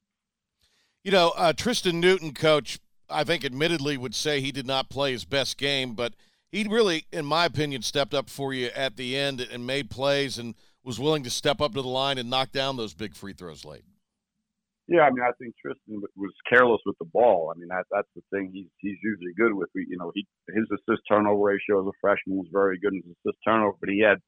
You know, uh, Tristan Newton, coach, I think admittedly would say he did not play his best game, but he really, in my opinion, stepped up for you at the end and made plays and was willing to step up to the line and knock down those big free throws late. Yeah, I mean, I think Tristan was careless with the ball. I mean, that that's the thing he's he's usually good with. You know, he his assist turnover ratio as a freshman was very good in his assist turnover, but he had,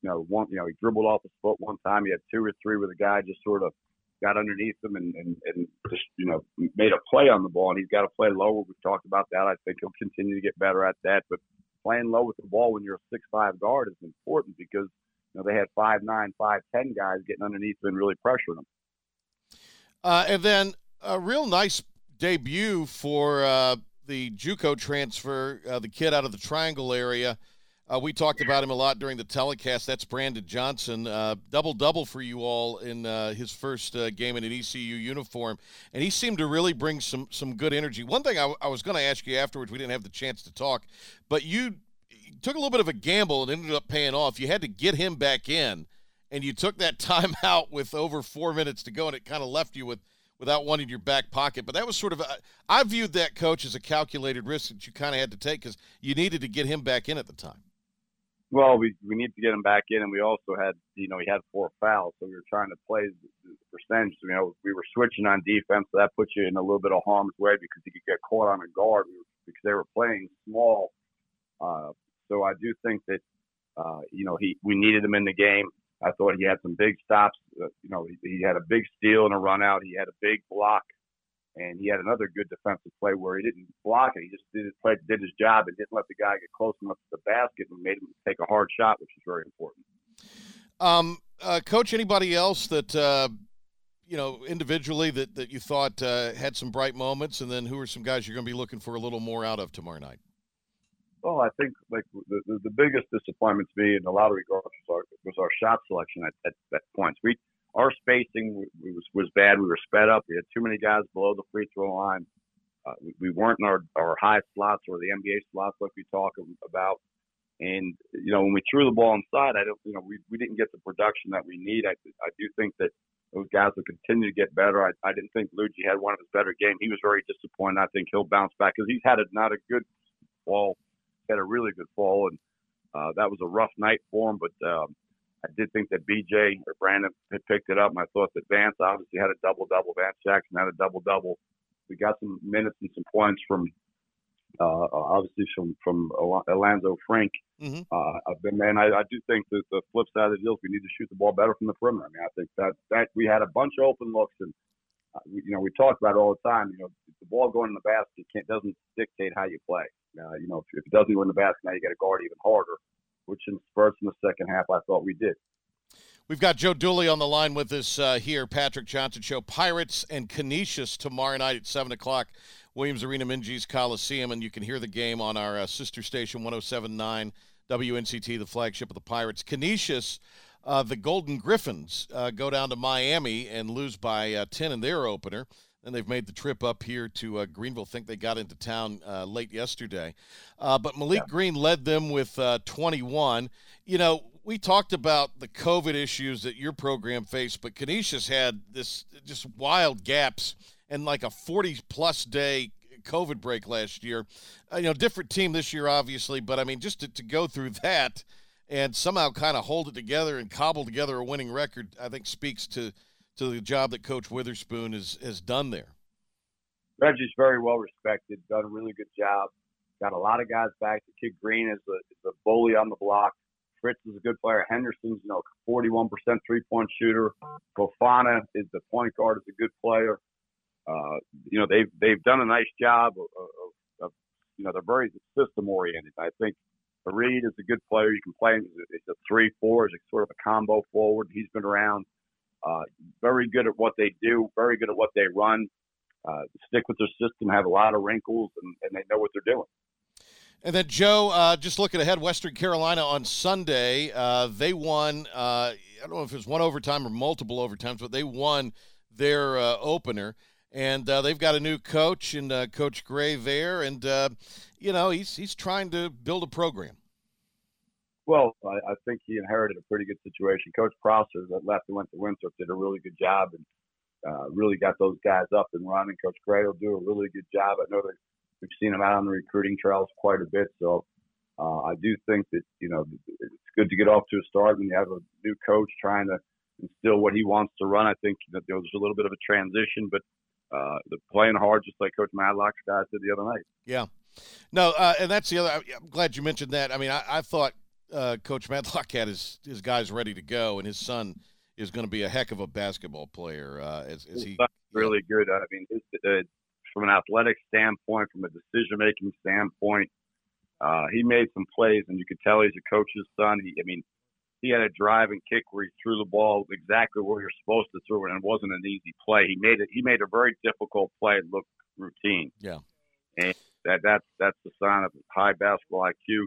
you know, one you know he dribbled off his foot one time. He had two or three where the guy just sort of got underneath him and and, and just you know made a play on the ball. And he's got to play lower. We've talked about that. I think he'll continue to get better at that. But playing low with the ball when you're a six five guard is important because you know they had five nine, five ten guys getting underneath and really pressuring them. Uh, and then a real nice debut for uh, the JUCO transfer, uh, the kid out of the Triangle area. Uh, we talked about him a lot during the telecast. That's Brandon Johnson, uh, double double for you all in uh, his first game in an ECU uniform, and he seemed to really bring some some good energy. One thing I, I was going to ask you afterwards, we didn't have the chance to talk, but you took a little bit of a gamble and ended up paying off. You had to get him back in and you took that time out with over four minutes to go, and it kind of left you with without one in your back pocket. But that was sort of I viewed that coach as a calculated risk that you kind of had to take because you needed to get him back in at the time. Well, we we need to get him back in, and we also had you know he had four fouls, so we were trying to play the percentage. You know, we were switching on defense, so that puts you in a little bit of harm's way because you could get caught on a guard because they were playing small. Uh, so I do think that uh, you know he we needed him in the game. I thought he had some big stops. Uh, you know, he, he, had a big steal and a run out. He had a big block, and he had another good defensive play where he didn't block it. He just did his play, did his job, and didn't let the guy get close enough to the basket and made him take a hard shot, which is very important. Um, uh, Coach, anybody else that uh, you know individually that that you thought uh, had some bright moments, and then who are some guys you're going to be looking for a little more out of tomorrow night? Well, I think like the, the, the biggest disappointment to me in a lot of regards was our, was our shot selection at, at, at points. We our spacing was was bad. We were sped up. We had too many guys below the free throw line. Uh, we, we weren't in our, our high slots or the NBA slots like we talk about. And you know, when we threw the ball inside, I don't, you know, we, we didn't get the production that we need. I I do think that those guys will continue to get better. I, I didn't think Ludgy had one of his better games. He was very disappointed. I think he'll bounce back because he's had a, not a good a really good fall, and uh, that was a rough night for him. But um, I did think that BJ or Brandon had picked it up, and I thought that Vance obviously had a double double. Vance Jackson had a double double. We got some minutes and some points from uh, obviously from from Alanzo Frink. Mm-hmm. Uh, and I, I do think that the flip side of the deal is we need to shoot the ball better from the perimeter. I mean, I think that that we had a bunch of open looks, and uh, you know we talk about it all the time. You know, the ball going in the basket can't doesn't dictate how you play. Uh, you know, if, if it doesn't go in the basket, now you got to guard even harder, which in spurts in the second half, I thought we did. We've got Joe Dooley on the line with us uh, here, Patrick Johnson Show. Pirates and Canisius tomorrow night at 7 o'clock, Williams Arena, Minges Coliseum, and you can hear the game on our uh, sister station 1079 WNCT, the flagship of the Pirates. Canisius, uh, the Golden Griffins, uh, go down to Miami and lose by uh, 10 in their opener. And they've made the trip up here to uh, Greenville. think they got into town uh, late yesterday. Uh, but Malik yeah. Green led them with uh, 21. You know, we talked about the COVID issues that your program faced, but Canisius had this just wild gaps and like a 40 plus day COVID break last year. Uh, you know, different team this year, obviously, but I mean, just to, to go through that and somehow kind of hold it together and cobble together a winning record, I think speaks to – to the job that Coach Witherspoon has, has done there. Reggie's very well respected, done a really good job. Got a lot of guys back. The kid Green is a, is a bully on the block. Fritz is a good player. Henderson's, you know, 41% three point shooter. Fofana is the point guard, is a good player. Uh, you know, they've they've done a nice job of, of, of you know, they're very system oriented. I think Reed is a good player. You can play him. It's a three four. It's sort of a combo forward. He's been around. Uh, very good at what they do, very good at what they run. Uh, stick with their system, have a lot of wrinkles, and, and they know what they're doing. And then Joe, uh, just looking ahead, Western Carolina on Sunday, uh, they won. Uh, I don't know if it was one overtime or multiple overtimes, but they won their uh, opener, and uh, they've got a new coach and uh, Coach Gray there, and you know he's he's trying to build a program. Well, I, I think he inherited a pretty good situation. Coach Prosser that left and went to Winthrop did a really good job, and uh, really got those guys up and running. Coach Gray will do a really good job. I know that we've seen him out on the recruiting trails quite a bit, so uh, I do think that you know it's good to get off to a start when you have a new coach trying to instill what he wants to run. I think that there was a little bit of a transition, but uh, they're playing hard, just like Coach Madlock's guys did the other night. Yeah. No, uh, and that's the other. I'm glad you mentioned that. I mean, I, I thought uh, Coach Madlock had his his guys ready to go, and his son is going to be a heck of a basketball player. Uh, as, as he really good. I mean, his, uh, from an athletic standpoint, from a decision making standpoint, uh, he made some plays, and you could tell he's a coach's son. He, I mean, he had a drive and kick where he threw the ball exactly where you're supposed to throw it, and it wasn't an easy play. He made it. He made a very difficult play look routine. Yeah, and that that's that's the sign of high basketball IQ.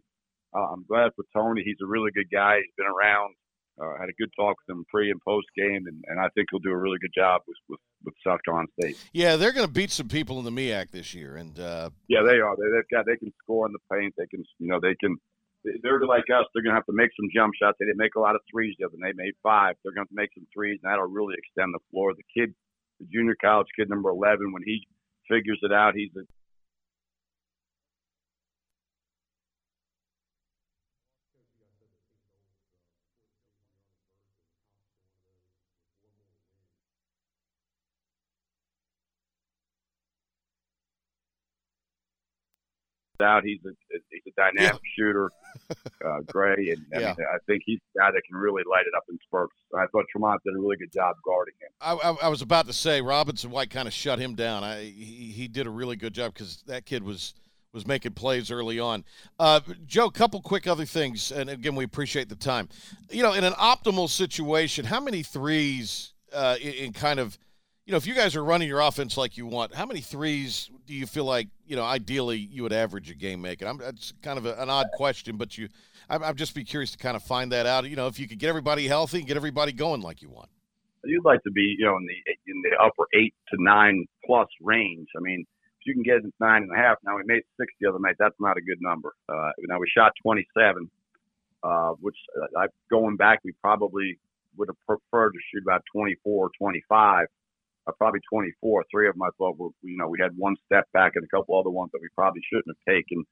Uh, I'm glad for Tony. He's a really good guy. He's been around. Uh, had a good talk with him pre and post game, and, and I think he'll do a really good job with with, with South Carolina State. Yeah, they're going to beat some people in the MEAC this year, and uh, yeah, they are. They, they've got they can score in the paint. They can you know they can. They're like us. They're going to have to make some jump shots. They didn't make a lot of threes the other night. They made five. They're going to make some threes, and that'll really extend the floor. The kid, the junior college kid, number eleven, when he figures it out, he's a out. He's a he's a dynamic shooter, uh, Gray, and I, Yeah. mean, I think he's a guy that can really light it up in spurts. I thought Tremont did a really good job guarding him. I, I, I was about to say Robinson White kind of shut him down. I he, he did a really good job because that kid was was making plays early on. Uh, Joe, couple quick other things, and again, we appreciate the time. You know, in an optimal situation, how many threes uh, in, in kind of you know, if you guys are running your offense like you want, how many threes do you feel like you know ideally you would average a game making? I'm that's kind of a, an odd question, but you, I'm, I'm just be curious to kind of find that out. You know, if you could get everybody healthy and get everybody going like you want. You'd like to be, you know, in the in the upper eight to nine plus range. I mean, if you can get nine and a half. Now we made six the other night. That's not a good number. Uh, now we shot 27, uh, which uh, I, going back, we probably would have preferred to shoot about 24 or 25. Uh, probably 24. Three of them I thought were, you know, we had one step back and a couple other ones that we probably shouldn't have taken,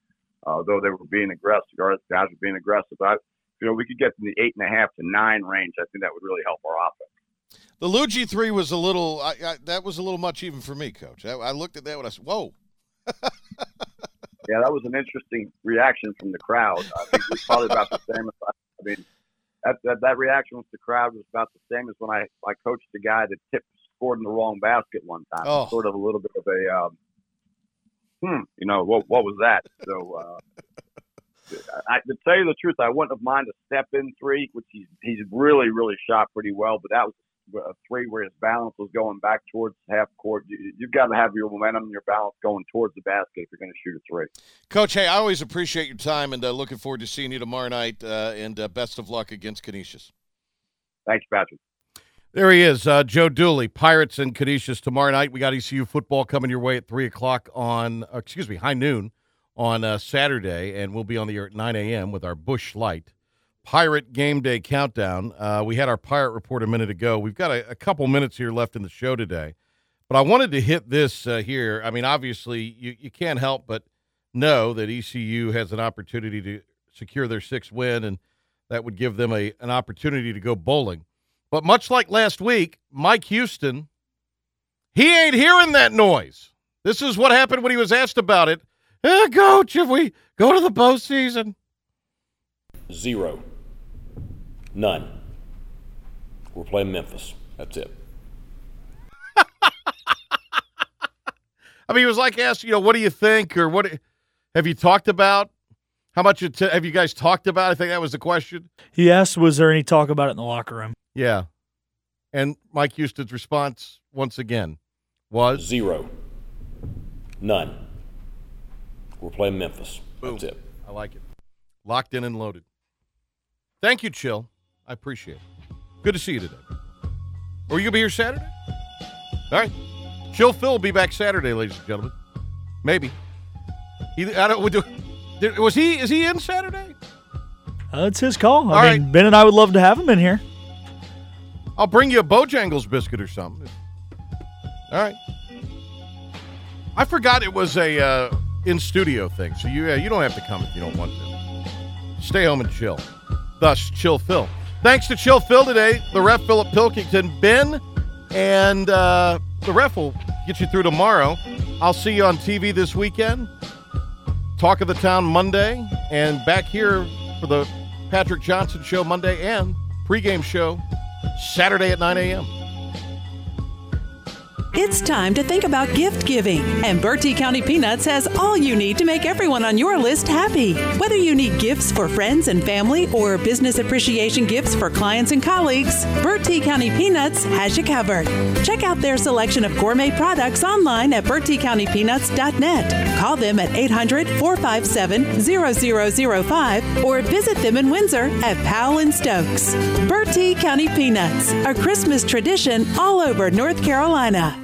uh, though they were being aggressive. Guys were being aggressive. But, you know, we could get in the eight and a half to nine range. I think that would really help our offense. The Ludgy three was a little. I, I, that was a little much even for me, Coach. I, I looked at that when I said, "Whoa." Yeah, that was an interesting reaction from the crowd. I think it was probably about the same. As, I mean, that, that that reaction with the crowd was about the same as when I I coached the guy that tipped scored in the wrong basket one time. Oh. Sort of a little bit of a um, hmm, you know, what what was that? So. uh I, to tell you the truth, I wouldn't have minded a step in three, which he's he's really really shot pretty well. But that was a three where his balance was going back towards half court. You, you've got to have your momentum and your balance going towards the basket if you're going to shoot a three. Coach, hey, I always appreciate your time and uh, looking forward to seeing you tomorrow night. Uh, and uh, best of luck against Canisius. Thanks, Patrick. There he is, uh, Joe Dooley. Pirates and Canisius tomorrow night. We got ECU football coming your way at three o'clock on, uh, excuse me, high noon on uh, Saturday, and we'll be on the air at nine a.m. with our Busch Light Pirate Game Day countdown. Uh, we had our Pirate report a minute ago. We've got a, a couple minutes here left in the show today, but I wanted to hit this uh, here. I mean, obviously, you you can't help but know that ECU has an opportunity to secure their sixth win, and that would give them a an opportunity to go bowling. But much like last week, Mike Houston, he ain't hearing that noise. This is what happened when he was asked about it. Eh, coach, if we go to the postseason, Zero. None. We're playing Memphis. That's it. I mean, he was like asked, you know, what do you think, or what have you talked about? How much have you guys talked about? I think that was the question. He asked, "Was there any talk about it in the locker room?" Yeah, and Mike Houston's response once again was Zero. None. We're playing Memphis. That's it. I like it. Locked in and loaded. Thank you, Chill. I appreciate it. Good to see you today. Are you gonna be here Saturday? All right. Chill Phil will be back Saturday, ladies and gentlemen. Maybe. He, I don't. would do- did- Was he? Is he in Saturday? Uh, it's his call. I All mean, Ben and I would love to have him in here. I'll bring you a Bojangles biscuit or something. All right. I forgot it was a uh, in studio thing, so you uh, you don't have to come if you don't want to. Stay home and chill. Thus, chill Phil. Thanks to Chill Phil today, the ref Philip Pilkington, Ben, and uh, the ref will get you through tomorrow. I'll see you on TV this weekend. Talk of the Town Monday, and back here for the Patrick Johnson Show Monday and pregame show Saturday at 9 a.m. It's time to think about gift giving, and Bertie County Peanuts has all you need to make everyone on your list happy. Whether you need gifts for friends and family or business appreciation gifts for clients and colleagues, Bertie County Peanuts has you covered. Check out their selection of gourmet products online at bertiecountypeanuts.net. Call them at 800 457 0005 or visit them in Windsor at Powell and Stokes. Bertie County Peanuts, a Christmas tradition all over North Carolina.